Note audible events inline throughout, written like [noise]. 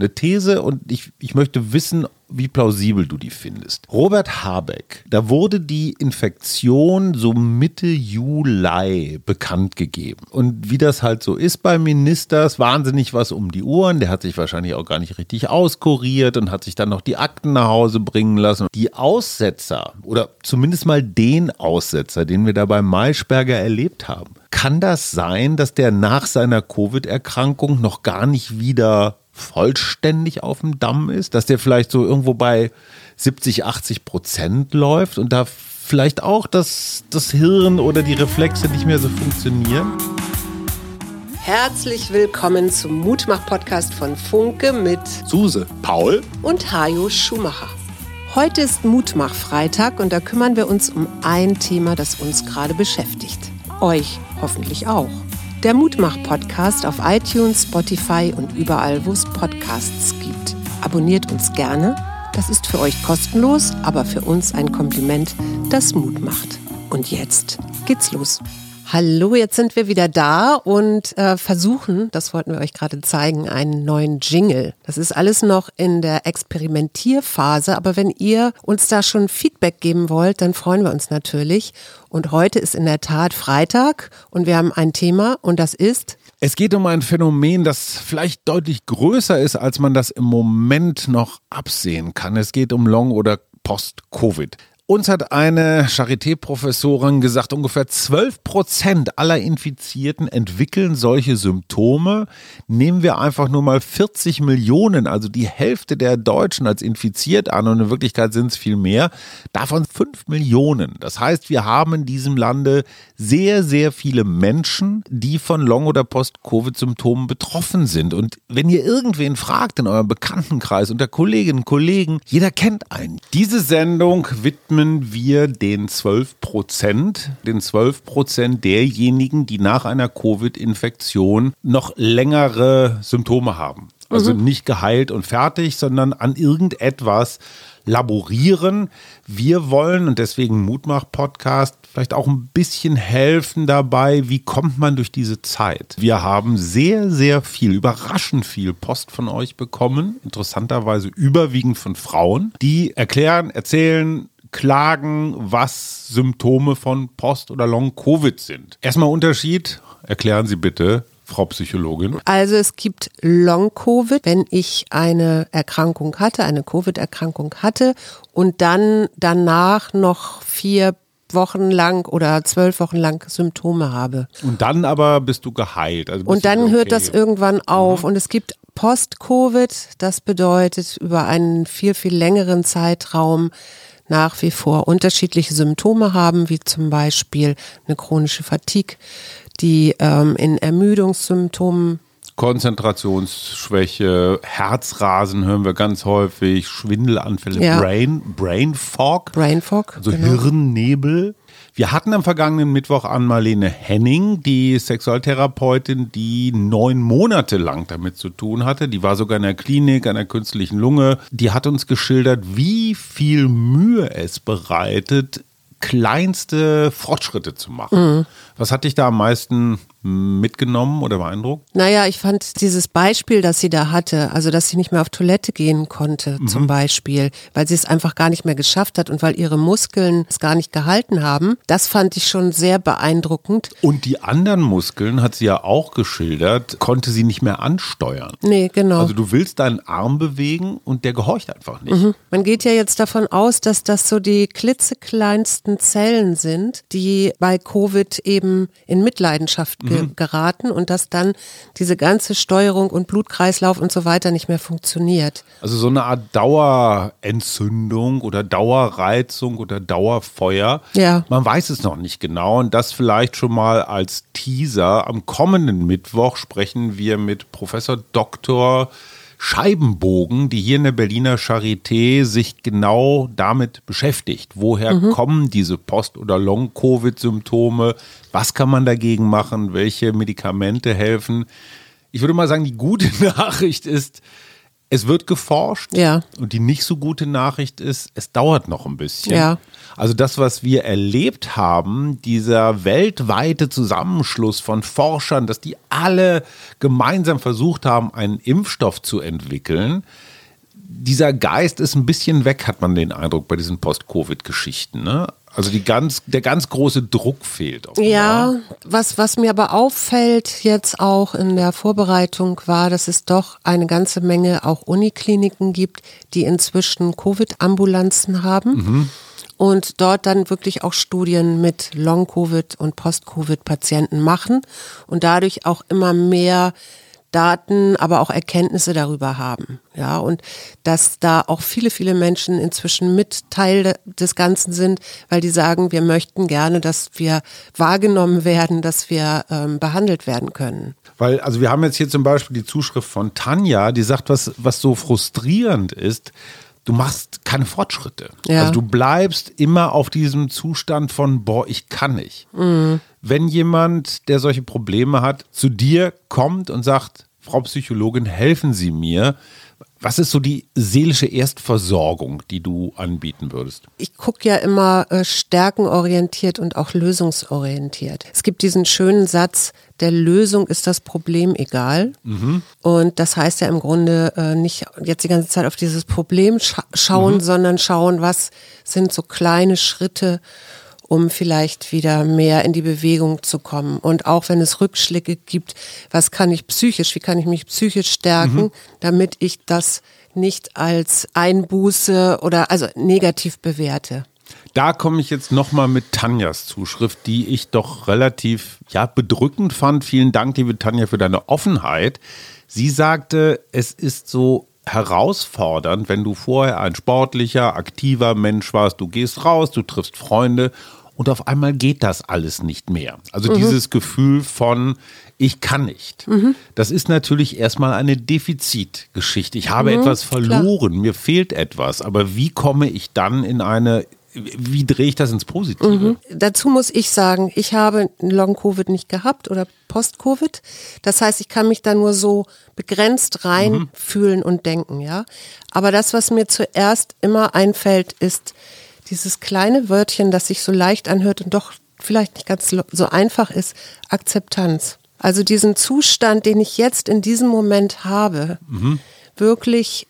Eine These und ich, ich möchte wissen, wie plausibel du die findest. Robert Habeck, da wurde die Infektion so Mitte Juli bekannt gegeben. Und wie das halt so ist bei Ministers, wahnsinnig was um die Uhren. Der hat sich wahrscheinlich auch gar nicht richtig auskuriert und hat sich dann noch die Akten nach Hause bringen lassen. Die Aussetzer oder zumindest mal den Aussetzer, den wir da bei Maischberger erlebt haben. Kann das sein, dass der nach seiner Covid-Erkrankung noch gar nicht wieder vollständig auf dem Damm ist, dass der vielleicht so irgendwo bei 70, 80 Prozent läuft und da vielleicht auch das, das Hirn oder die Reflexe nicht mehr so funktionieren? Herzlich willkommen zum Mutmach-Podcast von Funke mit Suse, Paul und Hajo Schumacher. Heute ist Mutmach-Freitag und da kümmern wir uns um ein Thema, das uns gerade beschäftigt. Euch hoffentlich auch. Der Mutmach-Podcast auf iTunes, Spotify und überall, wo es Podcasts gibt. Abonniert uns gerne. Das ist für euch kostenlos, aber für uns ein Kompliment, das Mut macht. Und jetzt geht's los. Hallo, jetzt sind wir wieder da und äh, versuchen, das wollten wir euch gerade zeigen, einen neuen Jingle. Das ist alles noch in der Experimentierphase, aber wenn ihr uns da schon Feedback geben wollt, dann freuen wir uns natürlich. Und heute ist in der Tat Freitag und wir haben ein Thema und das ist es geht um ein Phänomen, das vielleicht deutlich größer ist, als man das im Moment noch absehen kann. Es geht um Long- oder Post-Covid. Uns hat eine Charité-Professorin gesagt, ungefähr 12 Prozent aller Infizierten entwickeln solche Symptome. Nehmen wir einfach nur mal 40 Millionen, also die Hälfte der Deutschen als infiziert an und in Wirklichkeit sind es viel mehr, davon 5 Millionen. Das heißt, wir haben in diesem Lande sehr, sehr viele Menschen, die von Long- oder Post-Covid-Symptomen betroffen sind. Und wenn ihr irgendwen fragt in eurem Bekanntenkreis unter Kolleginnen und Kollegen, jeder kennt einen. Diese Sendung widmen wir den 12 Prozent, den 12 Prozent derjenigen, die nach einer Covid-Infektion noch längere Symptome haben. Also mhm. nicht geheilt und fertig, sondern an irgendetwas laborieren. Wir wollen, und deswegen Mutmach-Podcast, vielleicht auch ein bisschen helfen dabei, wie kommt man durch diese Zeit. Wir haben sehr, sehr viel, überraschend viel Post von euch bekommen, interessanterweise überwiegend von Frauen, die erklären, erzählen, klagen, was Symptome von Post- oder Long-Covid sind. Erstmal Unterschied, erklären Sie bitte. Frau Psychologin? Also es gibt Long-Covid, wenn ich eine Erkrankung hatte, eine Covid-Erkrankung hatte und dann danach noch vier Wochen lang oder zwölf Wochen lang Symptome habe. Und dann aber bist du geheilt. Also und dann okay. hört das irgendwann auf. Mhm. Und es gibt Post-Covid, das bedeutet über einen viel, viel längeren Zeitraum nach wie vor unterschiedliche Symptome haben, wie zum Beispiel eine chronische Fatigue, die ähm, in Ermüdungssymptomen Konzentrationsschwäche, Herzrasen hören wir ganz häufig, Schwindelanfälle, ja. Brain, Brain Fog, Brain Fog, also genau. Hirnnebel. Wir hatten am vergangenen Mittwoch an Marlene Henning, die Sexualtherapeutin, die neun Monate lang damit zu tun hatte. Die war sogar in der Klinik, an der künstlichen Lunge. Die hat uns geschildert, wie viel Mühe es bereitet, kleinste Fortschritte zu machen. Mhm. Was hat dich da am meisten mitgenommen oder beeindruckt? Naja, ich fand dieses Beispiel, das sie da hatte, also dass sie nicht mehr auf Toilette gehen konnte, mhm. zum Beispiel, weil sie es einfach gar nicht mehr geschafft hat und weil ihre Muskeln es gar nicht gehalten haben, das fand ich schon sehr beeindruckend. Und die anderen Muskeln, hat sie ja auch geschildert, konnte sie nicht mehr ansteuern. Nee, genau. Also du willst deinen Arm bewegen und der gehorcht einfach nicht. Mhm. Man geht ja jetzt davon aus, dass das so die klitzekleinsten Zellen sind, die bei Covid eben in Mitleidenschaft mhm. geraten und dass dann diese ganze Steuerung und Blutkreislauf und so weiter nicht mehr funktioniert. Also so eine Art Dauerentzündung oder Dauerreizung oder Dauerfeuer. Ja. Man weiß es noch nicht genau und das vielleicht schon mal als Teaser. Am kommenden Mittwoch sprechen wir mit Professor Dr. Scheibenbogen, die hier in der Berliner Charité sich genau damit beschäftigt. Woher mhm. kommen diese Post- oder Long-Covid-Symptome? Was kann man dagegen machen? Welche Medikamente helfen? Ich würde mal sagen, die gute [laughs] Nachricht ist, Es wird geforscht. Ja. Und die nicht so gute Nachricht ist, es dauert noch ein bisschen. Ja. Also das, was wir erlebt haben, dieser weltweite Zusammenschluss von Forschern, dass die alle gemeinsam versucht haben, einen Impfstoff zu entwickeln, dieser Geist ist ein bisschen weg, hat man den Eindruck bei diesen Post-Covid-Geschichten. Ne? Also die ganz, der ganz große Druck fehlt. Offenbar. Ja, was, was mir aber auffällt jetzt auch in der Vorbereitung war, dass es doch eine ganze Menge auch Unikliniken gibt, die inzwischen Covid-Ambulanzen haben. Und dort dann wirklich auch Studien mit Long-Covid und Post-Covid-Patienten machen und dadurch auch immer mehr Daten, aber auch Erkenntnisse darüber haben. Ja, und dass da auch viele, viele Menschen inzwischen mit Teil de- des Ganzen sind, weil die sagen, wir möchten gerne, dass wir wahrgenommen werden, dass wir ähm, behandelt werden können. Weil, also wir haben jetzt hier zum Beispiel die Zuschrift von Tanja, die sagt, was, was so frustrierend ist, du machst keine Fortschritte. Ja. Also du bleibst immer auf diesem Zustand von, boah, ich kann nicht. Wenn jemand, der solche Probleme hat, zu dir kommt und sagt, Frau Psychologin, helfen Sie mir, was ist so die seelische Erstversorgung, die du anbieten würdest? Ich gucke ja immer äh, stärkenorientiert und auch lösungsorientiert. Es gibt diesen schönen Satz, der Lösung ist das Problem egal. Und das heißt ja im Grunde äh, nicht jetzt die ganze Zeit auf dieses Problem scha schauen, sondern schauen, was sind so kleine Schritte, um vielleicht wieder mehr in die Bewegung zu kommen. Und auch wenn es Rückschläge gibt, was kann ich psychisch, wie kann ich mich psychisch stärken, damit ich das nicht als Einbuße oder also negativ bewerte. Da komme ich jetzt nochmal mit Tanjas Zuschrift, die ich doch relativ ja, bedrückend fand. Vielen Dank, liebe Tanja, für deine Offenheit. Sie sagte, es ist so herausfordernd, wenn du vorher ein sportlicher, aktiver Mensch warst. Du gehst raus, du triffst Freunde und auf einmal geht das alles nicht mehr. Also dieses Gefühl von, ich kann nicht. Das ist natürlich erstmal eine Defizitgeschichte. Ich habe etwas verloren, mir fehlt etwas. Aber wie komme ich dann in eine, wie drehe ich das ins Positive? Dazu muss ich sagen, ich habe Long-Covid nicht gehabt oder Post-Covid. Das heißt, ich kann mich da nur so begrenzt reinfühlen und denken, ja. Aber das, was mir zuerst immer einfällt, ist dieses kleine Wörtchen, das sich so leicht anhört und doch vielleicht nicht ganz so- einfach ist, Akzeptanz. Also diesen Zustand, den ich jetzt in diesem Moment habe, wirklich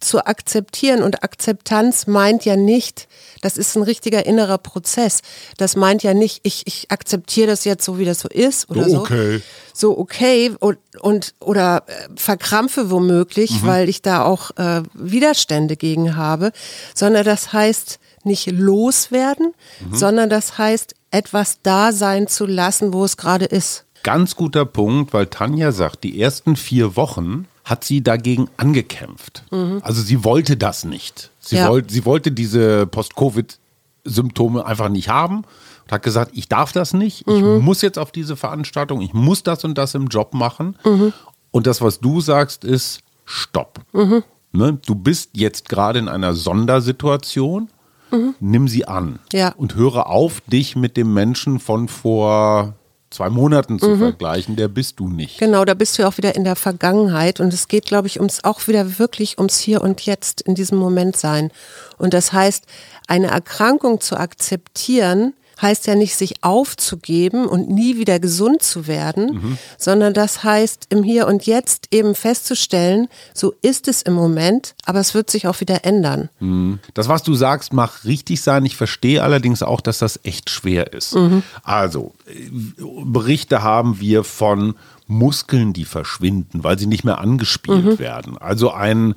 zu akzeptieren. Und Akzeptanz meint ja nicht, das ist ein richtiger innerer Prozess. Das meint ja nicht, ich, ich akzeptiere das jetzt so, wie das so ist oder So okay. So okay und, und oder äh, verkrampfe womöglich, weil ich da auch äh, Widerstände gegen habe, sondern das heißt nicht loswerden, sondern das heißt etwas da sein zu lassen, wo es gerade ist. Ganz guter Punkt, weil Tanja sagt, die ersten vier Wochen hat sie dagegen angekämpft. Also sie wollte das nicht. Sie, Ja. wollte, sie wollte diese Post-Covid-Symptome einfach nicht haben und hat gesagt, ich darf das nicht, ich muss jetzt auf diese Veranstaltung, ich muss das und das im Job machen. Und das, was du sagst, ist Stopp. Ne? Du bist jetzt gerade in einer Sondersituation. Nimm sie an Ja. und höre auf, dich mit dem Menschen von vor zwei Monaten zu vergleichen. Der bist du nicht. Genau, da bist du ja auch wieder in der Vergangenheit und es geht, glaube ich, ums auch wieder wirklich ums Hier und Jetzt in diesem Moment sein. Und das heißt, eine Erkrankung zu akzeptieren, heißt ja nicht, sich aufzugeben und nie wieder gesund zu werden, sondern das heißt, im Hier und Jetzt eben festzustellen, so ist es im Moment, aber es wird sich auch wieder ändern. Das, was du sagst, mag richtig sein. Ich verstehe allerdings auch, dass das echt schwer ist. Also, äh, Berichte haben wir von Muskeln, die verschwinden, weil sie nicht mehr angespielt werden. Also ein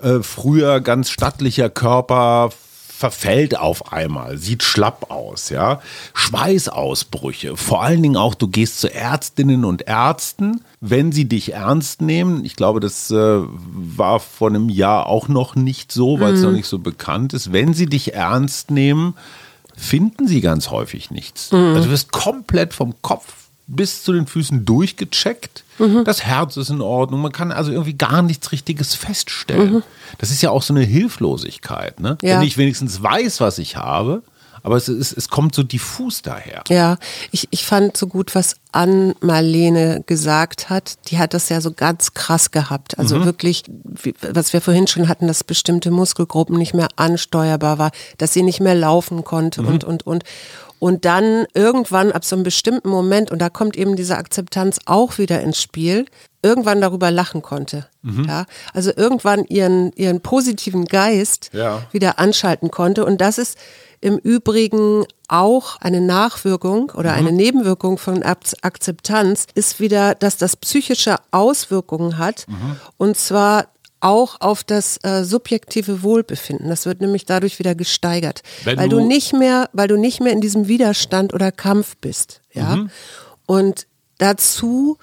äh, früher ganz stattlicher Körper verfällt auf einmal, sieht schlapp aus, ja. Schweißausbrüche, vor allen Dingen auch, du gehst zu Ärztinnen und Ärzten, wenn sie dich ernst nehmen. Ich glaube, das äh, war vor einem Jahr auch noch nicht so, weil es noch nicht so bekannt ist. Wenn sie dich ernst nehmen, finden sie ganz häufig nichts. Also du wirst komplett vom Kopf bis zu den Füßen durchgecheckt. Das Herz ist in Ordnung. Man kann also irgendwie gar nichts Richtiges feststellen. Das ist ja auch so eine Hilflosigkeit. Ne? Ja. Wenn ich wenigstens weiß, was ich habe, aber es, ist, es kommt so diffus daher. Ja, ich, ich fand so gut, was Ann Marlene gesagt hat. Die hat das ja so ganz krass gehabt. Also mhm. wirklich, wie, was wir vorhin schon hatten, dass bestimmte Muskelgruppen nicht mehr ansteuerbar war, dass sie nicht mehr laufen konnte mhm. und, und, und. Und dann irgendwann ab so einem bestimmten Moment, und da kommt eben diese Akzeptanz auch wieder ins Spiel, irgendwann darüber lachen konnte. Mhm. Ja, also irgendwann ihren, ihren positiven Geist ja. wieder anschalten konnte. Und das ist im Übrigen auch eine Nachwirkung oder mhm. eine Nebenwirkung von Akzeptanz ist wieder, dass das psychische Auswirkungen hat. Mhm. Und zwar auch auf das äh, subjektive Wohlbefinden. Das wird nämlich dadurch wieder gesteigert, Wenn weil du, nicht mehr, weil du nicht mehr in diesem Widerstand oder Kampf bist, ja. Mhm. Und dazu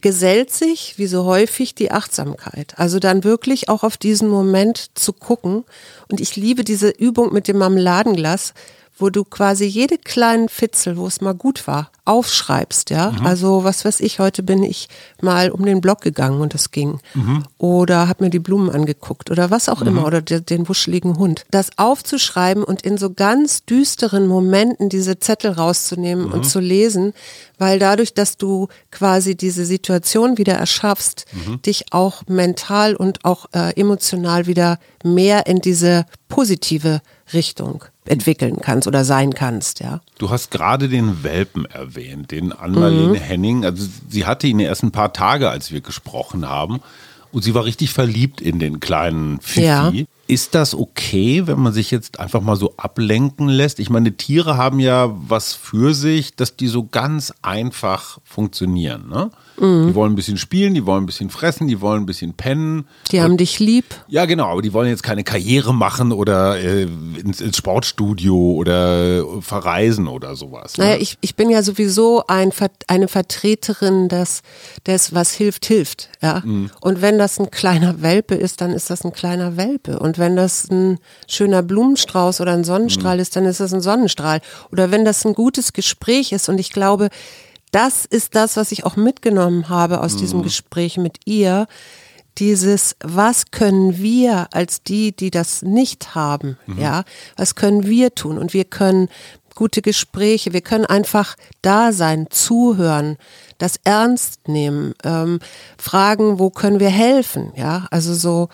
gesellt sich, wie so häufig, die Achtsamkeit. Also dann wirklich auch auf diesen Moment zu gucken. Und ich liebe diese Übung mit dem Marmeladenglas, wo du quasi jede kleinen Fitzel, wo es mal gut war, aufschreibst, ja. Mhm. Also was weiß ich, heute bin ich mal um den Block gegangen und es ging. Mhm. Oder hab mir die Blumen angeguckt oder was auch mhm. immer oder den wuscheligen Hund. Das aufzuschreiben und in so ganz düsteren Momenten diese Zettel rauszunehmen und mhm. zu lesen, weil dadurch, dass du quasi diese Situation wieder erschaffst, mhm. dich auch mental und auch äh, emotional wieder mehr in diese positive Richtung entwickeln kannst oder sein kannst, ja. Du hast gerade den Welpen erwähnt, den Anmalene mhm. Henning. Also sie hatte ihn erst ein paar Tage, als wir gesprochen haben. Und sie war richtig verliebt in den kleinen Fifi. Ja. Ist das okay, wenn man sich jetzt einfach mal so ablenken lässt? Ich meine, Tiere haben ja was für sich, dass die so ganz einfach funktionieren. Ne? Mhm. Die wollen ein bisschen spielen, die wollen ein bisschen fressen, die wollen ein bisschen pennen. Die haben dich lieb. Ja, genau, aber die wollen jetzt keine Karriere machen oder äh, ins, ins, Sportstudio oder verreisen oder sowas. Ne? Naja, ich, ich bin ja sowieso ein, eine Vertreterin des, des, was hilft, hilft. Ja? Mhm. Und wenn das ein kleiner Welpe ist, dann ist das ein kleiner Welpe. Und wenn das ein schöner Blumenstrauß oder ein Sonnenstrahl mhm. ist, dann ist das ein Sonnenstrahl. Oder wenn das ein gutes Gespräch ist und ich glaube, das ist das, was ich auch mitgenommen habe aus mhm. diesem Gespräch mit ihr. Dieses, was können wir als die, die das nicht haben, mhm. ja, was können wir tun? Und wir können gute Gespräche, wir können einfach da sein, zuhören, das ernst nehmen, ähm, fragen, wo können wir helfen, ja, also so,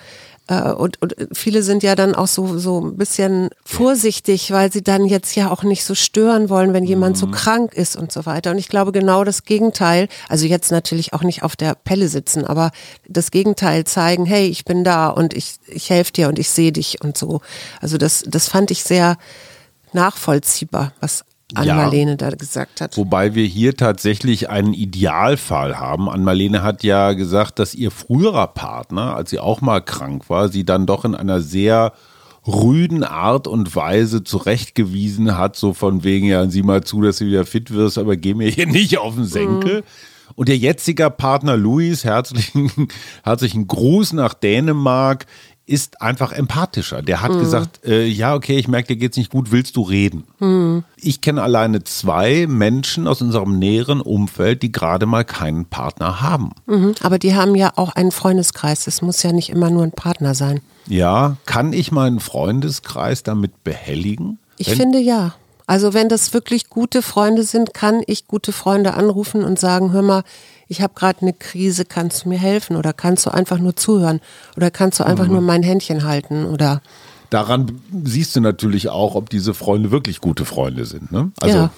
und, und viele sind ja dann auch so, so ein bisschen vorsichtig, weil sie dann jetzt ja auch nicht so stören wollen, wenn jemand mhm. so krank ist und so weiter. Und ich glaube genau das Gegenteil, also jetzt natürlich auch nicht auf der Pelle sitzen, aber das Gegenteil zeigen, hey, ich bin da und ich, ich helfe dir und ich sehe dich und so. Also das, das fand ich sehr nachvollziehbar, was Ann-Marlene ja, da gesagt hat. Wobei wir hier tatsächlich einen Idealfall haben. Ann-Marlene hat ja gesagt, dass ihr früherer Partner, als sie auch mal krank war, sie dann doch in einer sehr rüden Art und Weise zurechtgewiesen hat, so von wegen, ja, sieh mal zu, dass du wieder fit wirst, aber geh mir hier [laughs] nicht auf den Senkel. Mhm. Und ihr jetziger Partner Luis, herzlichen, [laughs] herzlichen Gruß nach Dänemark, ist einfach empathischer. Der hat mhm. gesagt, äh, ja, okay, ich merke, dir geht's nicht gut, willst du reden? Mhm. Ich kenne alleine zwei Menschen aus unserem näheren Umfeld, die gerade mal keinen Partner haben. Mhm. Aber die haben ja auch einen Freundeskreis. Es muss ja nicht immer nur ein Partner sein. Ja, kann ich meinen Freundeskreis damit behelligen? Ich finde ja. Also wenn das wirklich gute Freunde sind, kann ich gute Freunde anrufen und sagen, hör mal, ich habe gerade eine Krise, kannst du mir helfen? Oder kannst du einfach nur zuhören? Oder kannst du einfach mhm. nur mein Händchen halten? Oder Daran siehst du natürlich auch, ob diese Freunde wirklich gute Freunde sind. Ne? Also ja.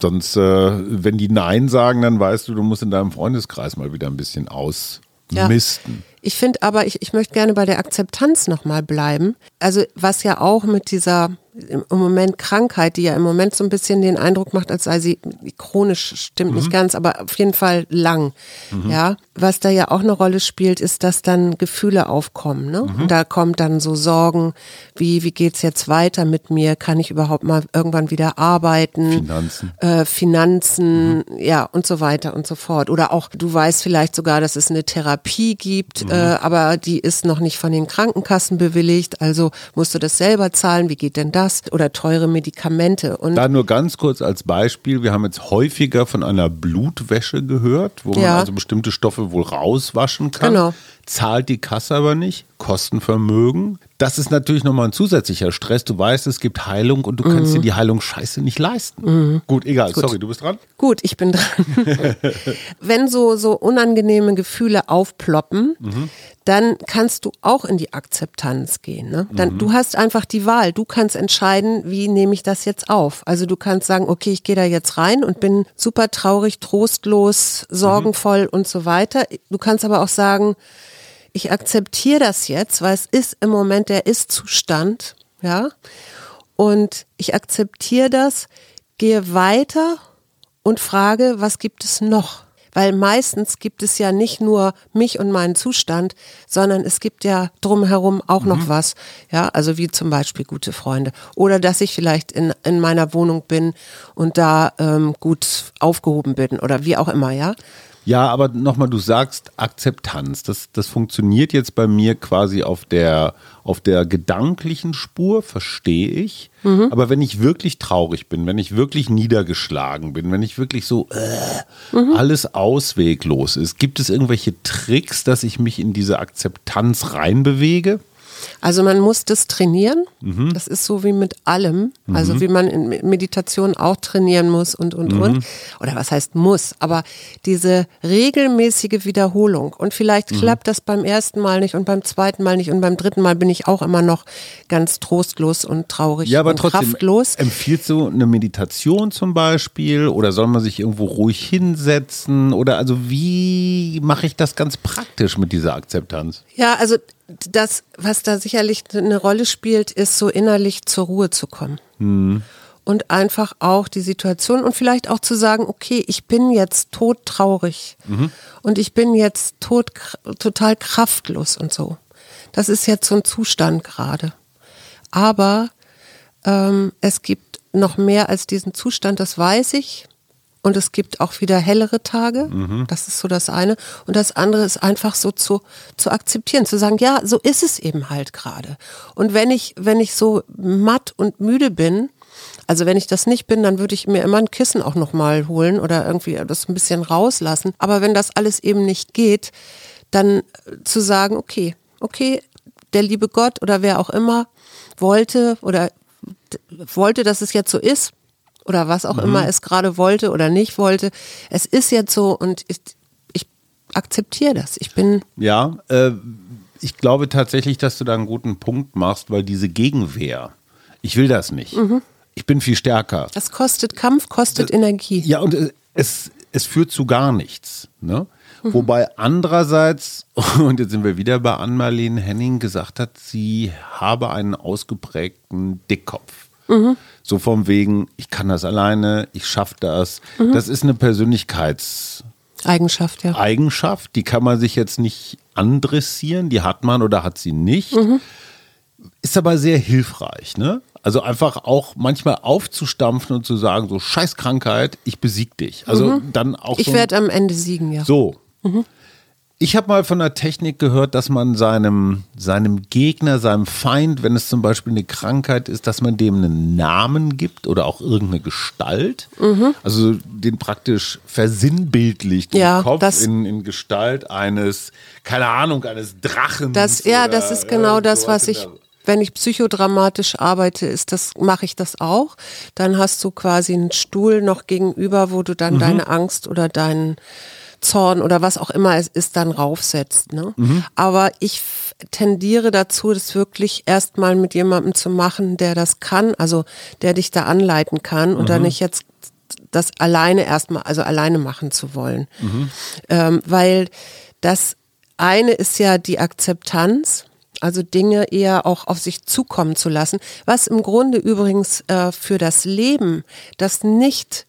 sonst, äh, wenn die Nein sagen, dann weißt du, du musst in deinem Freundeskreis mal wieder ein bisschen ausmisten. Ja. Ich finde aber, ich, ich möchte gerne bei der Akzeptanz nochmal bleiben. Also was ja auch mit dieser im Moment Krankheit, die ja im Moment so ein bisschen den Eindruck macht, als sei sie chronisch, stimmt mhm. nicht ganz, aber auf jeden Fall lang. Mhm. Ja, was da ja auch eine Rolle spielt, ist, dass dann Gefühle aufkommen. Ne? Mhm. Da kommt dann so Sorgen, wie wie geht's jetzt weiter mit mir? Kann ich überhaupt mal irgendwann wieder arbeiten? Finanzen, äh, Finanzen, mhm. ja und so weiter und so fort. Oder auch du weißt vielleicht sogar, dass es eine Therapie gibt, mhm. äh, aber die ist noch nicht von den Krankenkassen bewilligt. Also musst du das selber zahlen. Wie geht denn das? Das oder teure Medikamente. Und da nur ganz kurz als Beispiel, wir haben jetzt häufiger von einer Blutwäsche gehört, wo man also bestimmte Stoffe wohl rauswaschen kann. Genau. Zahlt die Kasse aber nicht. Kostenvermögen. Das ist natürlich nochmal ein zusätzlicher Stress. Du weißt, es gibt Heilung und du kannst dir die Heilung scheiße nicht leisten. Gut, egal. Gut. Sorry, du bist dran. Gut, ich bin dran. [laughs] Wenn so, so unangenehme Gefühle aufploppen, dann kannst du auch in die Akzeptanz gehen. Ne? Dann, Du hast einfach die Wahl. Du kannst entscheiden, wie nehme ich das jetzt auf. Also du kannst sagen, okay, ich gehe da jetzt rein und bin super traurig, trostlos, sorgenvoll und so weiter. Du kannst aber auch sagen, ich akzeptiere das jetzt, weil es ist im Moment der Ist-Zustand, ja. Und ich akzeptiere das, gehe weiter und frage, was gibt es noch? Weil meistens gibt es ja nicht nur mich und meinen Zustand, sondern es gibt ja drumherum auch noch was. Ja, also wie zum Beispiel gute Freunde. Oder dass ich vielleicht in, in meiner Wohnung bin und da ähm, gut aufgehoben bin oder wie auch immer, ja. Ja, aber nochmal, du sagst Akzeptanz. Das, das funktioniert jetzt bei mir quasi auf der, auf der gedanklichen Spur, verstehe ich. Aber wenn ich wirklich traurig bin, wenn ich wirklich niedergeschlagen bin, wenn ich wirklich so äh, alles ausweglos ist, gibt es irgendwelche Tricks, dass ich mich in diese Akzeptanz reinbewege? Also man muss das trainieren. Das ist so wie mit allem. Also wie man in Meditation auch trainieren muss und, und, und. Oder was heißt muss? Aber diese regelmäßige Wiederholung. Und vielleicht klappt das beim ersten Mal nicht und beim zweiten Mal nicht und beim dritten Mal bin ich auch immer noch ganz trostlos und traurig Ja, aber und trotzdem, kraftlos. empfiehlst du eine Meditation zum Beispiel oder soll man sich irgendwo ruhig hinsetzen oder also wie mache ich das ganz praktisch mit dieser Akzeptanz? Ja, also das, was da sicherlich eine Rolle spielt, ist so innerlich zur Ruhe zu kommen. Und einfach auch die Situation und vielleicht auch zu sagen, okay, ich bin jetzt todtraurig und ich bin jetzt tot, total kraftlos und so. Das ist jetzt so ein Zustand gerade. Aber ähm, es gibt noch mehr als diesen Zustand, das weiß ich. Und es gibt auch wieder hellere Tage. Das ist so das eine. Und das andere ist einfach so zu, zu akzeptieren, zu sagen, ja, so ist es eben halt gerade. Und wenn ich, wenn ich so matt und müde bin, also wenn ich das nicht bin, dann würde ich mir immer ein Kissen auch nochmal holen oder irgendwie das ein bisschen rauslassen. Aber wenn das alles eben nicht geht, dann zu sagen, okay, okay, der liebe Gott oder wer auch immer wollte oder wollte, dass es jetzt so ist oder was auch immer es gerade wollte oder nicht wollte. Es ist jetzt so und ich, ich akzeptiere das. Ich bin Ja, äh, ich glaube tatsächlich, dass du da einen guten Punkt machst, weil diese Gegenwehr, ich will das nicht. Ich bin viel stärker. Das kostet Kampf, kostet Energie. Ja, und äh, es, es führt zu gar nichts. Ne? Wobei andererseits, [laughs] und jetzt sind wir wieder bei Ann-Marlene Henning, gesagt hat, sie habe einen ausgeprägten Dickkopf. So vom wegen, ich kann das alleine, ich schaffe das. Das ist eine Persönlichkeitseigenschaft, Eigenschaft, ja. die kann man sich jetzt nicht andressieren, die hat man oder hat sie nicht. Ist aber sehr hilfreich, ne? Also einfach auch manchmal aufzustampfen und zu sagen, so scheiß Krankheit, ich besieg dich. Also dann auch Ich so werde am Ende siegen, ja. so. Ich habe mal von einer Technik gehört, dass man seinem, seinem Gegner, seinem Feind, wenn es zum Beispiel eine Krankheit ist, dass man dem einen Namen gibt oder auch irgendeine Gestalt. Also den praktisch versinnbildlicht Ja, im Kopf das- in, in Gestalt eines, keine Ahnung, eines Drachen. Das, ja, das ist genau das, was ich, der, wenn ich psychodramatisch arbeite, ist das, mache ich das auch. Dann hast du quasi einen Stuhl noch gegenüber, wo du dann deine Angst oder deinen Zorn oder was auch immer es ist, dann raufsetzt. Ne? Aber ich tendiere dazu, das wirklich erstmal mit jemandem zu machen, der das kann, also der dich da anleiten kann und dann nicht jetzt das alleine erstmal, also alleine machen zu wollen. Ähm, weil das eine ist ja die Akzeptanz, also Dinge eher auch auf sich zukommen zu lassen, was im Grunde übrigens äh, für das Leben, das nicht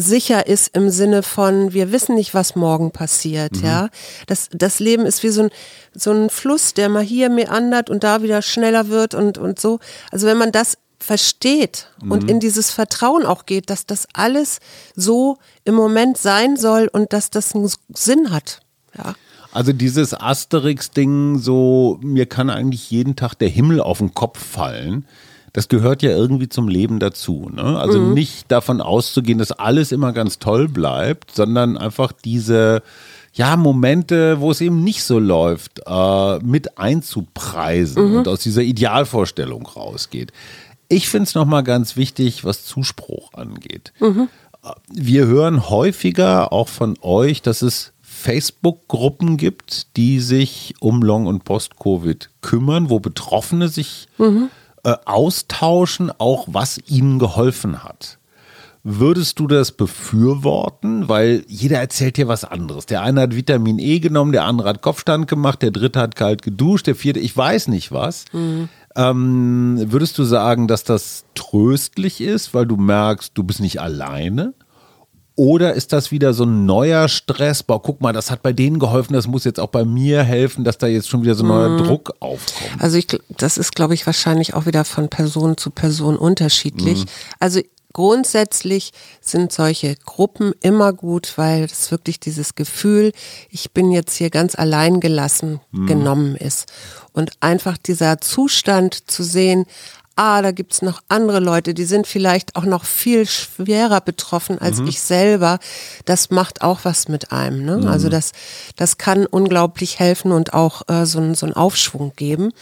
sicher ist im Sinne von, wir wissen nicht, was morgen passiert, ja. Das, das Leben ist wie so ein, so ein Fluss, der mal hier meandert und da wieder schneller wird und, und so. Also wenn man das versteht und in dieses Vertrauen auch geht, dass das alles so im Moment sein soll und dass das einen Sinn hat, ja. Also dieses Asterix-Ding, so mir kann eigentlich jeden Tag der Himmel auf den Kopf fallen. Das gehört ja irgendwie zum Leben dazu. Ne? Also nicht davon auszugehen, dass alles immer ganz toll bleibt, sondern einfach diese, ja, Momente, wo es eben nicht so läuft, äh, mit einzupreisen und aus dieser Idealvorstellung rausgeht. Ich finde es nochmal ganz wichtig, was Zuspruch angeht. Wir hören häufiger auch von euch, dass es Facebook-Gruppen gibt, die sich um Long- und Post-Covid kümmern, wo Betroffene sich äh, austauschen, auch was ihnen geholfen hat. Würdest du das befürworten? Weil jeder erzählt dir was anderes. Der eine hat Vitamin E genommen, der andere hat Kopfstand gemacht, der dritte hat kalt geduscht, der vierte, ich weiß nicht was. Ähm, würdest du sagen, dass das tröstlich ist, weil du merkst, du bist nicht alleine? Oder ist das wieder so ein neuer Stress? Boah, guck mal, das hat bei denen geholfen, das muss jetzt auch bei mir helfen, dass da jetzt schon wieder so ein neuer Druck aufkommt. Also ich, das ist, glaube ich, wahrscheinlich auch wieder von Person zu Person unterschiedlich. Also grundsätzlich sind solche Gruppen immer gut, weil es wirklich dieses Gefühl, ich bin jetzt hier ganz allein gelassen, genommen ist. Und einfach dieser Zustand zu sehen, ah, da gibt's noch andere Leute, die sind vielleicht auch noch viel schwerer betroffen als ich selber, das macht auch was mit einem. Ne? Also das, das kann unglaublich helfen und auch äh, so, einen- so einen Aufschwung geben.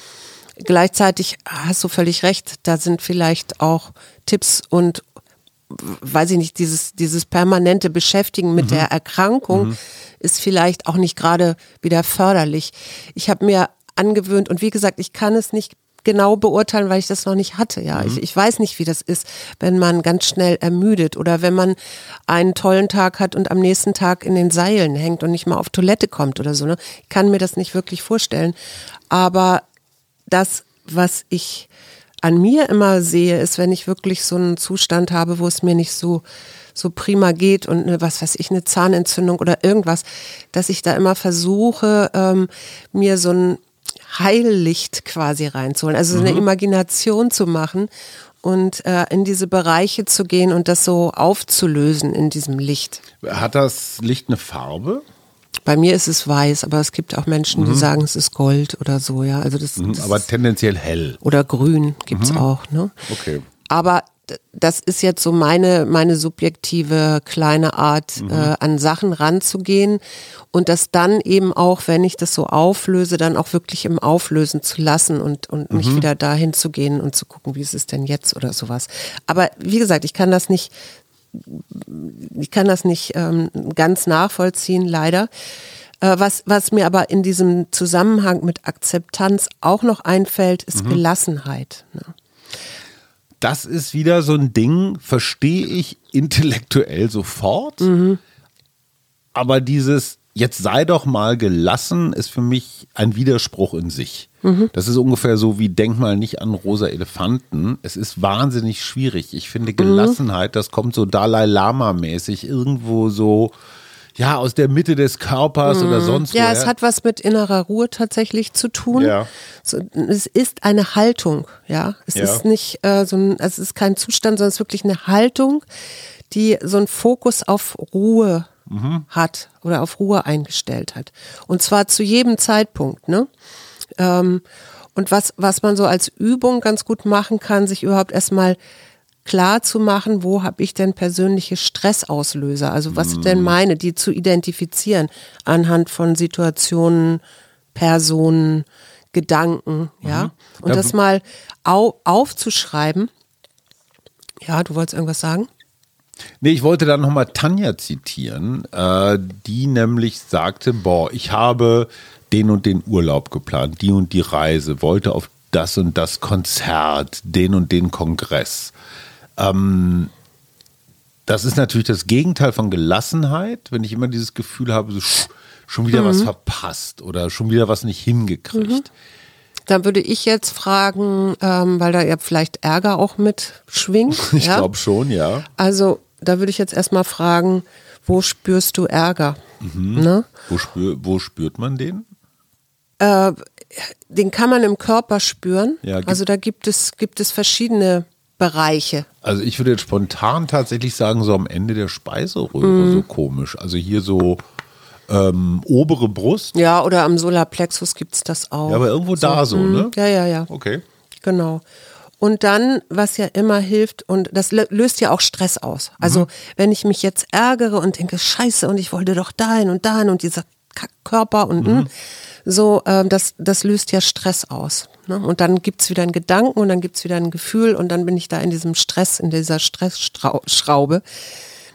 Gleichzeitig hast du völlig recht, da sind vielleicht auch Tipps und weiß ich nicht, dieses, dieses permanente Beschäftigen mit der Erkrankung ist vielleicht auch nicht gerade wieder förderlich. Ich habe mir angewöhnt und wie gesagt, ich kann es nicht genau beurteilen, weil ich das noch nicht hatte. Ja, ich, ich weiß nicht, wie das ist, wenn man ganz schnell ermüdet oder wenn man einen tollen Tag hat und am nächsten Tag in den Seilen hängt und nicht mal auf Toilette kommt oder so. Ne? Ich kann mir das nicht wirklich vorstellen. Aber das, was ich an mir immer sehe, ist, wenn ich wirklich so einen Zustand habe, wo es mir nicht so so prima geht und eine, was weiß ich, eine Zahnentzündung oder irgendwas, dass ich da immer versuche, ähm, mir so ein Heillicht quasi reinzuholen, also so eine Imagination zu machen und äh, in diese Bereiche zu gehen und das so aufzulösen in diesem Licht. Hat das Licht eine Farbe? Bei mir ist es weiß, aber es gibt auch Menschen, die sagen, es ist Gold oder so, ja. Also das, das Aber tendenziell hell. oder grün gibt's auch, ne? Okay. Aber das ist jetzt so meine, meine subjektive kleine Art, äh, an Sachen ranzugehen und das dann eben auch, wenn ich das so auflöse, dann auch wirklich im Auflösen zu lassen und, und nicht wieder dahin zu gehen und zu gucken, wie ist es denn jetzt oder sowas. Aber wie gesagt, ich kann das nicht, ich kann das nicht ähm, ganz nachvollziehen, leider. Äh, was, was mir aber in diesem Zusammenhang mit Akzeptanz auch noch einfällt, ist Gelassenheit. Ne? Das ist wieder so ein Ding, verstehe ich intellektuell sofort. Aber dieses, jetzt sei doch mal gelassen, ist für mich ein Widerspruch in sich. Das ist ungefähr so wie denk mal nicht an rosa Elefanten. Es ist wahnsinnig schwierig. Ich finde Gelassenheit, das kommt so Dalai Lama-mäßig irgendwo so, ja, aus der Mitte des Körpers oder sonst Ja, woher. es hat was mit innerer Ruhe tatsächlich zu tun. Ja. So, es ist eine Haltung, ja. Es Ja. ist nicht äh, so ein, es ist kein Zustand, sondern es ist wirklich eine Haltung, die so einen Fokus auf Ruhe Mhm. hat oder auf Ruhe eingestellt hat. Und zwar zu jedem Zeitpunkt, ne? Ähm, und was, was man so als Übung ganz gut machen kann, sich überhaupt erstmal klar zu machen, wo habe ich denn persönliche Stressauslöser, also was ich denn meine, die zu identifizieren anhand von Situationen, Personen, Gedanken, ja. Und Ja, das mal au aufzuschreiben. Ja, du wolltest irgendwas sagen? Nee, ich wollte dann nochmal Tanja zitieren, äh, die nämlich sagte, boah, ich habe den und den Urlaub geplant, die und die Reise, wollte auf das und das Konzert, den und den Kongress. Ähm, das ist natürlich das Gegenteil von Gelassenheit, wenn ich immer dieses Gefühl habe, so, sch- schon wieder was verpasst oder schon wieder was nicht hingekriegt. Dann würde ich jetzt fragen, ähm, weil da ja vielleicht Ärger auch mit schwingt. [laughs] Ich ja? glaube schon, ja. Also, da würde ich jetzt erstmal fragen, wo spürst du Ärger? Mhm. Ne? Wo, spür, wo spürt man den? Äh, den kann man im Körper spüren. Ja, also da gibt es, gibt es verschiedene Bereiche. Also ich würde jetzt spontan tatsächlich sagen, so am Ende der Speiseröhre, so komisch. Also hier so ähm, obere Brust. Ja, oder am Solarplexus gibt es das auch. Ja, aber irgendwo da so, ne? mhm. Ja, ja, ja. Okay. Genau. Und dann, was ja immer hilft, und das lö- löst ja auch Stress aus. Also, wenn ich mich jetzt ärgere und denke, scheiße, und ich wollte doch dahin und dahin und dieser Stresskörper und mhm. so, äh, das, das löst ja Stress aus. Ne? Und dann gibt's wieder einen Gedanken und dann gibt's wieder ein Gefühl und dann bin ich da in diesem Stress, in dieser Stressschraube.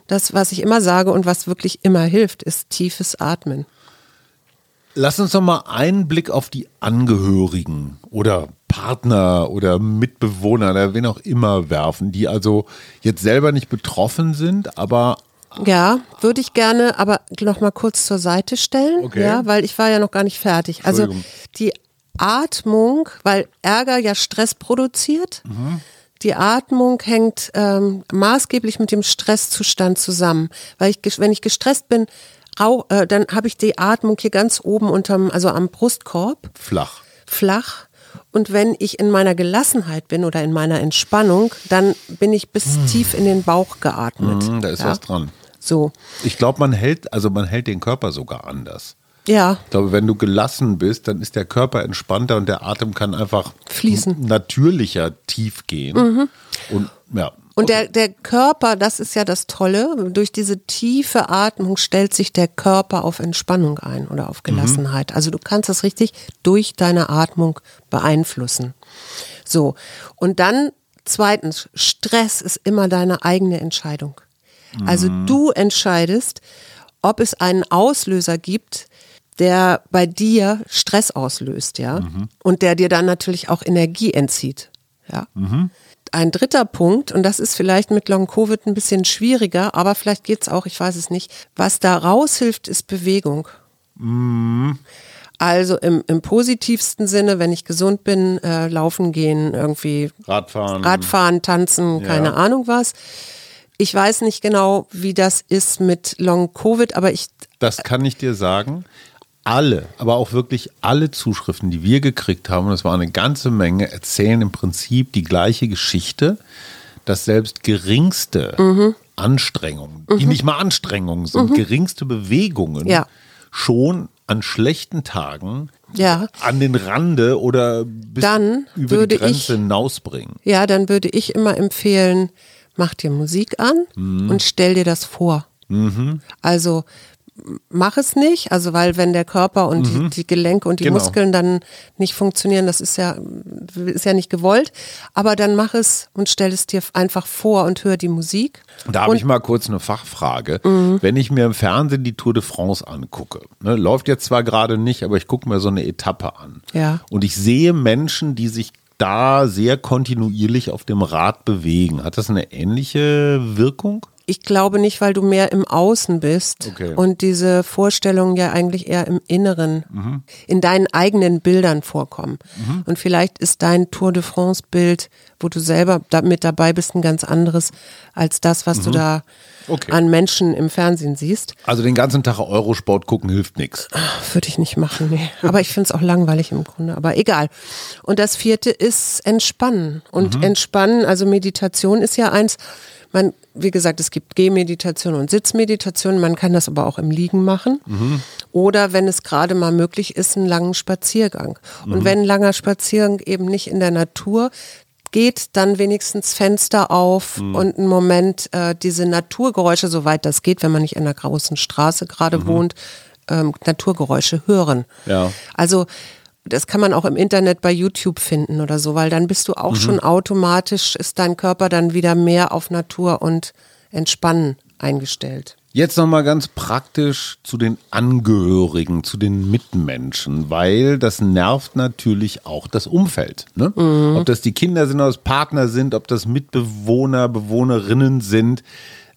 Das, was ich immer sage und was wirklich immer hilft, ist tiefes Atmen. Lass uns noch mal einen Blick auf die Angehörigen oder Partner oder Mitbewohner oder wen auch immer werfen, die also jetzt selber nicht betroffen sind, aber ja, würde ich gerne, aber noch mal kurz zur Seite stellen, okay. ja, weil ich war ja noch gar nicht fertig. Also die Atmung, weil Ärger ja Stress produziert. Mhm. Die Atmung hängt ähm, maßgeblich mit dem Stresszustand zusammen, weil ich, wenn ich gestresst bin, rau, äh, dann habe ich die Atmung hier ganz oben unterm, also am Brustkorb. Flach. Flach. Und wenn ich in meiner Gelassenheit bin oder in meiner Entspannung, dann bin ich bis hm. tief in den Bauch geatmet. Hm, da ist ja? was dran. So. Ich glaube, man hält, also man hält den Körper sogar anders. Ja. Ich glaube, wenn du gelassen bist, dann ist der Körper entspannter und der Atem kann einfach fließen. Natürlicher tief gehen. Mhm. Und ja. Und okay. der, der Körper, das ist ja das Tolle, durch diese tiefe Atmung stellt sich der Körper auf Entspannung ein oder auf Gelassenheit. Mhm. Also du kannst das richtig durch deine Atmung beeinflussen. So. Und dann zweitens, Stress ist immer deine eigene Entscheidung. Also mhm. du entscheidest, ob es einen Auslöser gibt, der bei dir Stress auslöst, ja, mhm. und der dir dann natürlich auch Energie entzieht, ja. Mhm ein dritter Punkt, und das ist vielleicht mit Long Covid ein bisschen schwieriger, aber vielleicht geht es auch, ich weiß es nicht. Was da raushilft, ist Bewegung. Mhm. Also im, im positivsten Sinne, wenn ich gesund bin, äh, laufen gehen, irgendwie Radfahren, Radfahren tanzen, ja. keine Ahnung was. Ich weiß nicht genau, wie das ist mit Long Covid, aber ich. Das kann ich dir sagen alle, aber auch wirklich alle Zuschriften, die wir gekriegt haben, und das war eine ganze Menge, erzählen im Prinzip die gleiche Geschichte, dass selbst geringste mhm. Anstrengungen, mhm. die nicht mal Anstrengungen sind, mhm. geringste Bewegungen ja. schon an schlechten Tagen ja. an den Rande oder bis dann über die Grenze ich, hinausbringen. Ja, dann würde ich immer empfehlen, mach dir Musik an mhm. und stell dir das vor. Mhm. Also mach es nicht, also weil wenn der Körper und mhm. die, die, Gelenke und die genau. Muskeln dann nicht funktionieren, das ist ja, ist ja nicht gewollt, aber dann mach es und stell es dir einfach vor und hör die Musik. Da habe ich mal kurz eine Fachfrage. Mhm. Wenn ich mir im Fernsehen die Tour de France angucke, ne, läuft jetzt zwar gerade nicht, aber ich gucke mir so eine Etappe an. Ja. Und ich sehe Menschen, die sich da sehr kontinuierlich auf dem Rad bewegen. Hat das eine ähnliche Wirkung? Ich glaube nicht, weil du mehr im Außen bist okay. und diese Vorstellungen ja eigentlich eher im Inneren, mhm. in deinen eigenen Bildern vorkommen. Mhm. Und vielleicht ist dein Tour de France Bild, wo du selber da mit dabei bist, ein ganz anderes als das, was mhm. du da okay. an Menschen im Fernsehen siehst. Also den ganzen Tag Eurosport gucken hilft nichts. Würde ich nicht machen, nee. Aber ich finde es auch langweilig im Grunde. Aber egal. Und das vierte ist Entspannen. Und mhm. Entspannen, also Meditation ist ja eins, man, wie gesagt, es gibt Gehmeditation und Sitzmeditation. Man kann das aber auch im Liegen machen. Mhm. Oder wenn es gerade mal möglich ist, einen langen Spaziergang. Und mhm. wenn ein langer Spaziergang eben nicht in der Natur geht, dann wenigstens Fenster auf mhm. und einen Moment äh, diese Naturgeräusche, soweit das geht, wenn man nicht in einer großen Straße gerade mhm. wohnt, ähm, Naturgeräusche hören. Ja. Also das kann man auch im Internet bei YouTube finden oder so, weil dann bist du auch mhm. schon automatisch, ist dein Körper dann wieder mehr auf Natur und Entspannen eingestellt. Jetzt nochmal ganz praktisch zu den Angehörigen, zu den Mitmenschen, weil das nervt natürlich auch das Umfeld. Ne? Mhm. Ob das die Kinder sind, ob das Partner sind, ob das Mitbewohner, Bewohnerinnen sind.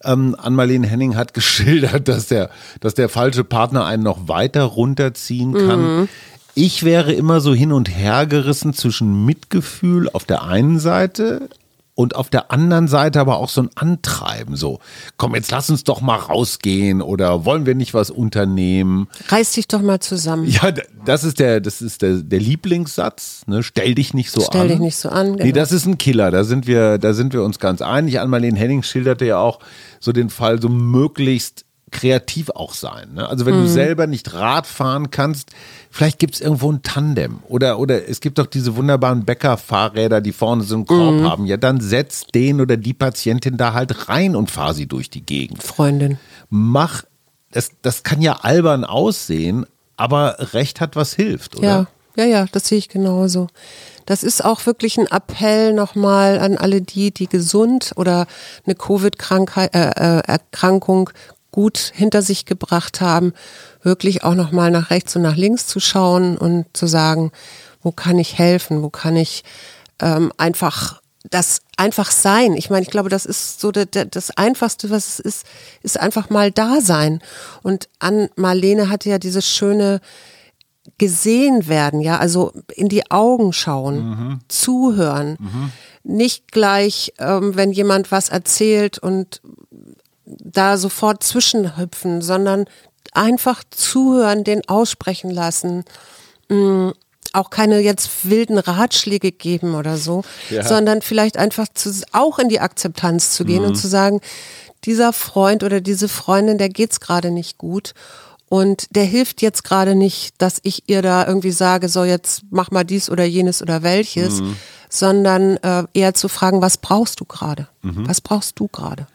Ähm, Ann-Marlene Henning hat [laughs] geschildert, dass der, dass der falsche Partner einen noch weiter runterziehen kann. Mhm. Ich wäre immer so hin und her gerissen zwischen Mitgefühl auf der einen Seite und auf der anderen Seite aber auch so ein Antreiben, so, komm, jetzt lass uns doch mal rausgehen oder wollen wir nicht was unternehmen? Reiß dich doch mal zusammen. Ja, das ist der, das ist der, der Lieblingssatz, ne? Stell dich nicht so Stell an. Stell dich nicht so an. Genau. Nee, das ist ein Killer, da sind wir, da sind wir uns ganz einig. Anmalene Henning schilderte ja auch so den Fall, so möglichst kreativ auch sein. Ne? Also wenn mhm. du selber nicht Rad fahren kannst, vielleicht gibt es irgendwo ein Tandem oder, oder es gibt doch diese wunderbaren Bäckerfahrräder, die vorne so einen Korb mhm. haben. Ja, dann setz den oder die Patientin da halt rein und fahr sie durch die Gegend. Freundin. Mach, das, das kann ja albern aussehen, Aber Recht hat, was hilft, oder? Ja, ja, ja, das sehe ich genauso. Das ist auch wirklich ein Appell nochmal an alle die, die gesund oder eine Covid-Erkrankung äh, gut hinter sich gebracht haben, wirklich auch nochmal nach rechts und nach links zu schauen und zu sagen, wo kann ich helfen, wo kann ich ähm, einfach das einfach sein. Ich meine, ich glaube, das ist so das, das Einfachste, was es ist, ist einfach mal da sein. Und an Marlene hatte ja dieses schöne gesehen werden, ja, also in die Augen schauen, mhm. zuhören, mhm. nicht gleich, ähm, wenn jemand was erzählt und da sofort zwischenhüpfen, sondern einfach zuhören, den aussprechen lassen. Mm, auch keine jetzt wilden Ratschläge geben oder so, ja. sondern vielleicht einfach zu, auch in die Akzeptanz zu gehen mhm. und zu sagen, dieser Freund oder diese Freundin, der geht's gerade nicht gut und der hilft jetzt gerade nicht, dass ich ihr da irgendwie sage, so jetzt mach mal dies oder jenes oder welches, mhm. sondern äh, eher zu fragen, was brauchst du gerade? Mhm. Was brauchst du gerade?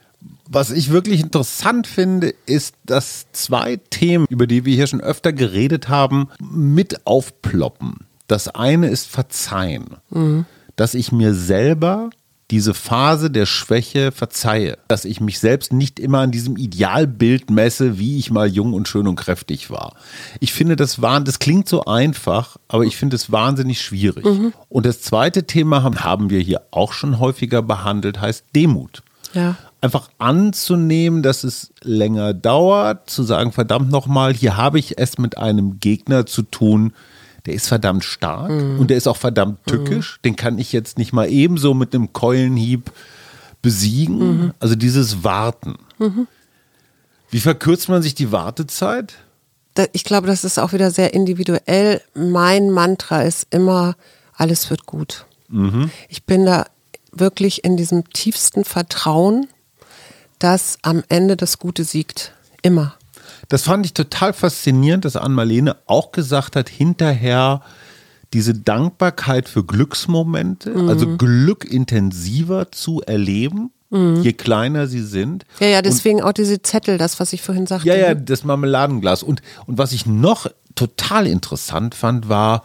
Was ich wirklich interessant finde, ist, dass zwei Themen, über die wir hier schon öfter geredet haben, mit aufploppen. Das eine ist Verzeihen, mhm. dass ich mir selber diese Phase der Schwäche verzeihe, dass ich mich selbst nicht immer an diesem Idealbild messe, wie ich mal jung und schön und kräftig war. Ich finde das war, das klingt so einfach, aber ich finde es wahnsinnig schwierig. Mhm. Und das zweite Thema haben wir hier auch schon häufiger behandelt, heißt Demut. Ja. Einfach anzunehmen, dass es länger dauert, zu sagen, verdammt nochmal, hier habe ich es mit einem Gegner zu tun, der ist verdammt stark mhm. und der ist auch verdammt tückisch. Mhm. Den kann ich jetzt nicht mal ebenso mit einem Keulenhieb besiegen. Mhm. Also dieses Warten. Mhm. Wie verkürzt man sich die Wartezeit? Ich glaube, das ist auch wieder sehr individuell. Mein Mantra ist immer, alles wird gut. Mhm. Ich bin da wirklich in diesem tiefsten Vertrauen, dass am Ende das Gute siegt. Immer. Das fand ich total faszinierend, dass Ann-Marlene auch gesagt hat, hinterher diese Dankbarkeit für Glücksmomente, mhm. also Glück intensiver zu erleben, mhm. je kleiner sie sind. Ja, ja, deswegen und, auch diese Zettel, das, was ich vorhin sagte. Ja, ja, ne? das Marmeladenglas. Und, und was ich noch total interessant fand, war,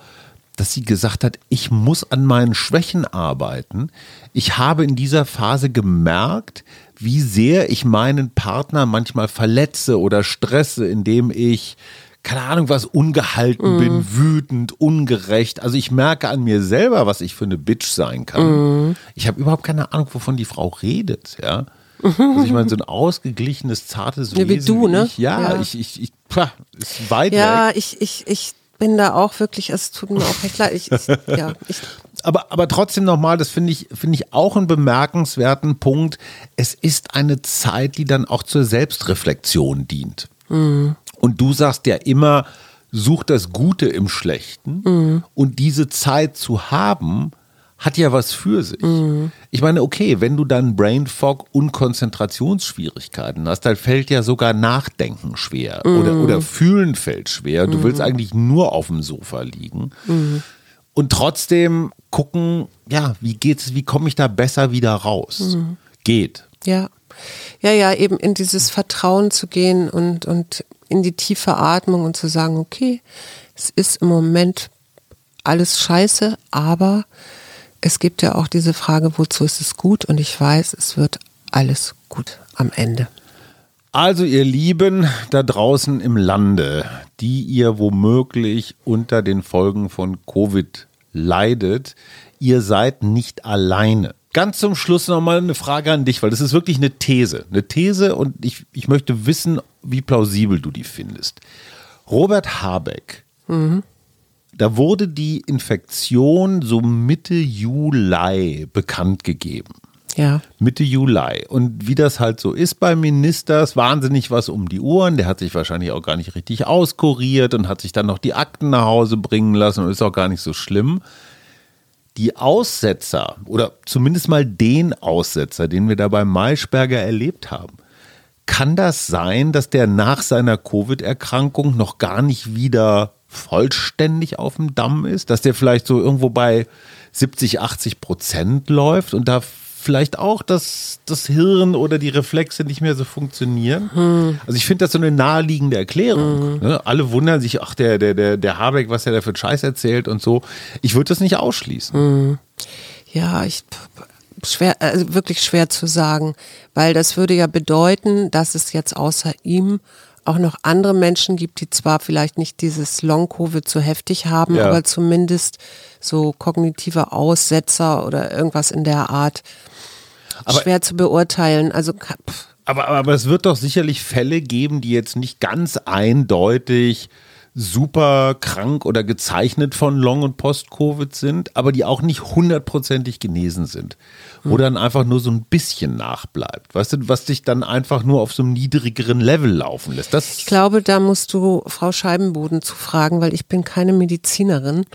dass sie gesagt hat, ich muss an meinen Schwächen arbeiten. Ich habe in dieser Phase gemerkt, wie sehr ich meinen Partner manchmal verletze oder stresse, indem ich keine Ahnung was, ungehalten mm. bin, wütend, ungerecht. Also ich merke an mir selber, was ich für eine Bitch sein kann. Mm. Ich habe überhaupt keine Ahnung, wovon die Frau redet, ja. Also ich meine, so ein ausgeglichenes, zartes ja, wie du, ne? Ich, ja, ja, ich, ich, ich pah, ist weit ja, weg. Ja, ich, ich, ich bin da auch wirklich, es tut mir auch echt leid. Ich, ich, ja, ich. [laughs] Aber, aber trotzdem nochmal, das finde ich, finde ich auch einen bemerkenswerten Punkt. Es ist eine Zeit, die dann auch zur Selbstreflexion dient. Mhm. Und du sagst ja immer, such das Gute im Schlechten. Mhm. Und diese Zeit zu haben, hat ja was für sich. Mhm. Ich meine, okay, wenn du dann Brain Fog und Konzentrationsschwierigkeiten hast, dann fällt ja sogar Nachdenken schwer mhm. oder, oder Fühlen fällt schwer. Du mhm. willst eigentlich nur auf dem Sofa liegen. Mhm. Und trotzdem gucken, ja, wie geht's, wie komme ich da besser wieder raus? Mhm. Geht. Ja. Ja, ja, eben in dieses Vertrauen zu gehen und, und in die tiefe Atmung und zu sagen, okay, es ist im Moment alles scheiße, aber es gibt ja auch diese Frage, wozu ist es gut? Und ich weiß, es wird alles gut am Ende. Also ihr Lieben da draußen im Lande, die ihr womöglich unter den Folgen von Covid leidet, ihr seid nicht alleine. Ganz zum Schluss nochmal eine Frage an dich, weil das ist wirklich eine These. Eine These und ich, ich möchte wissen, wie plausibel du die findest. Robert Habeck mhm. Da wurde die Infektion so Mitte Juli bekannt gegeben. Ja. Mitte Juli. Und wie das halt so ist bei Ministers, wahnsinnig was um die Ohren. Der hat sich wahrscheinlich auch gar nicht richtig auskuriert und hat sich dann noch die Akten nach Hause bringen lassen und ist auch gar nicht so schlimm. Die Aussetzer oder zumindest mal den Aussetzer, den wir da bei Maischberger erlebt haben, kann das sein, dass der nach seiner Covid-Erkrankung noch gar nicht wieder vollständig auf dem Damm ist, dass der vielleicht so irgendwo bei 70, 80 Prozent läuft und da vielleicht auch, dass das Hirn oder die Reflexe nicht mehr so funktionieren? Hm. Also ich finde das so eine naheliegende Erklärung. Hm. Ne? Alle wundern sich, ach, der, der, der, der Habeck, was er da für Scheiß erzählt und so. Ich würde das nicht ausschließen. Hm. Ja, ich schwer, also wirklich schwer zu sagen, weil das würde ja bedeuten, dass es jetzt außer ihm auch noch andere Menschen gibt, die zwar vielleicht nicht dieses Long-Covid so heftig haben, ja. aber zumindest so kognitive Aussetzer oder irgendwas in der Art. Aber schwer zu beurteilen. Also aber, aber es wird doch sicherlich Fälle geben, die jetzt nicht ganz eindeutig super krank oder gezeichnet von Long- und Post-Covid sind, aber die auch nicht hundertprozentig genesen sind. Wo hm. dann einfach nur so ein bisschen nachbleibt. Weißt du, was dich dann einfach nur auf so einem niedrigeren Level laufen lässt. Das ich glaube, da musst du Frau Scheibenboden zu fragen, weil ich bin keine Medizinerin.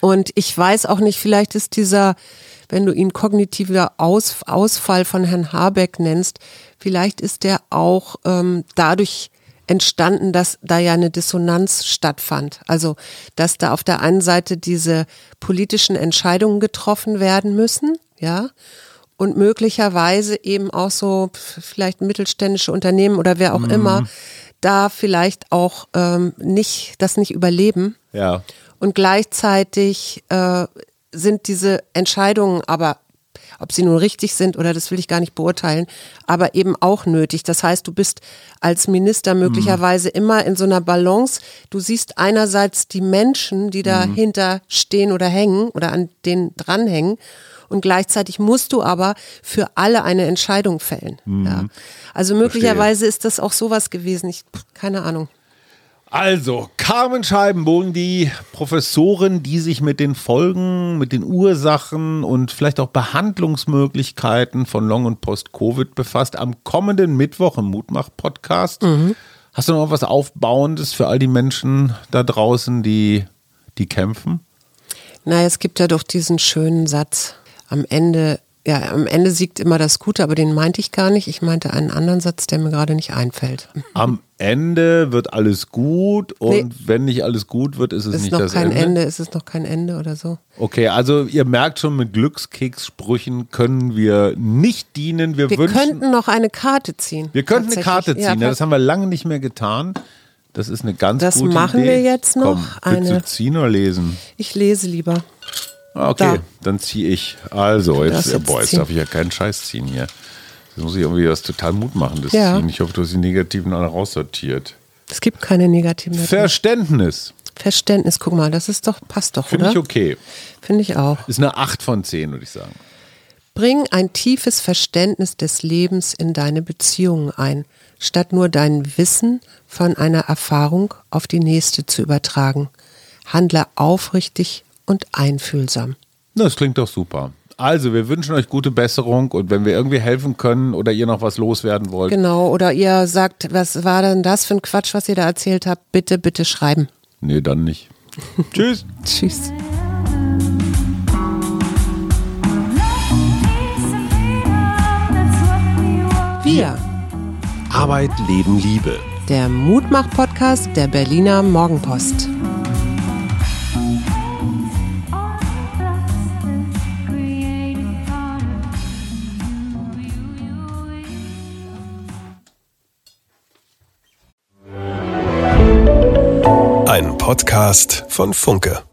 Und ich weiß auch nicht, vielleicht ist dieser, wenn du ihn kognitiver Aus, Ausfall von Herrn Habeck nennst, vielleicht ist der auch ähm, dadurch entstanden, dass da ja eine Dissonanz stattfand. Also, dass da auf der einen Seite diese politischen Entscheidungen getroffen werden müssen, ja, und möglicherweise eben auch so vielleicht mittelständische Unternehmen oder wer auch mhm. immer da vielleicht auch ähm, nicht das nicht überleben. Ja. Und gleichzeitig äh, sind diese Entscheidungen aber ob sie nun richtig sind oder das will ich gar nicht beurteilen, aber eben auch nötig. Das heißt, du bist als Minister möglicherweise mhm. immer in so einer Balance. Du siehst einerseits die Menschen, die dahinter mhm. stehen oder hängen oder an denen dranhängen. Und gleichzeitig musst du aber für alle eine Entscheidung fällen. Mhm. Ja. Also möglicherweise Verstehe. ist das auch sowas gewesen. Ich, keine Ahnung. Also, Carmen Scheibenbogen, die Professorin, die sich mit den Folgen, mit den Ursachen und vielleicht auch Behandlungsmöglichkeiten von Long- und Post-Covid befasst, am kommenden Mittwoch im Mutmach-Podcast. Mhm. Hast du noch was Aufbauendes für all die Menschen da draußen, die, die kämpfen? Na, es gibt ja doch diesen schönen Satz. Am Ende ja, am Ende siegt immer das Gute, aber den meinte ich gar nicht. Ich meinte einen anderen Satz, der mir gerade nicht einfällt. Am Ende wird alles gut und nee. wenn nicht alles gut wird, ist es ist nicht noch das kein Ende. Ende. Ist es noch kein Ende oder so? Okay, also ihr merkt schon, mit Glückskekssprüchen können wir nicht dienen. Wir, wir wünschen, könnten noch eine Karte ziehen. Wir könnten eine Karte ziehen. Ja, ja, das haben wir lange nicht mehr getan. Das ist eine ganz das gute Idee. Das machen wir jetzt noch. Komm, willst eine... du ziehen oder lesen? Ich lese lieber. Ah, okay, da. dann ziehe ich. Also, jetzt, jetzt boah, jetzt darf ich ja keinen Scheiß ziehen hier. Jetzt muss ich irgendwie was total mutmachendes ja. ziehen. Ich hoffe, du hast die Negativen alle raussortiert. Es gibt keine negativen. Verständnis. Verständnis, guck mal, das ist doch, passt doch, Finde ich okay. Finde ich auch. Ist eine 8 von 10, würde ich sagen. Bring ein tiefes Verständnis des Lebens in deine Beziehungen ein, statt nur dein Wissen von einer Erfahrung auf die nächste zu übertragen. Handle aufrichtig und einfühlsam. Das klingt doch super. Also, wir wünschen euch gute Besserung und wenn wir irgendwie helfen können oder ihr noch was loswerden wollt. Genau, oder ihr sagt, was war denn das für ein Quatsch, was ihr da erzählt habt, bitte, bitte schreiben. Nee, dann nicht. [laughs] Tschüss. Tschüss. Wir. Arbeit, Leben, Liebe. Der Mutmach-Podcast der Berliner Morgenpost. Podcast von Funke.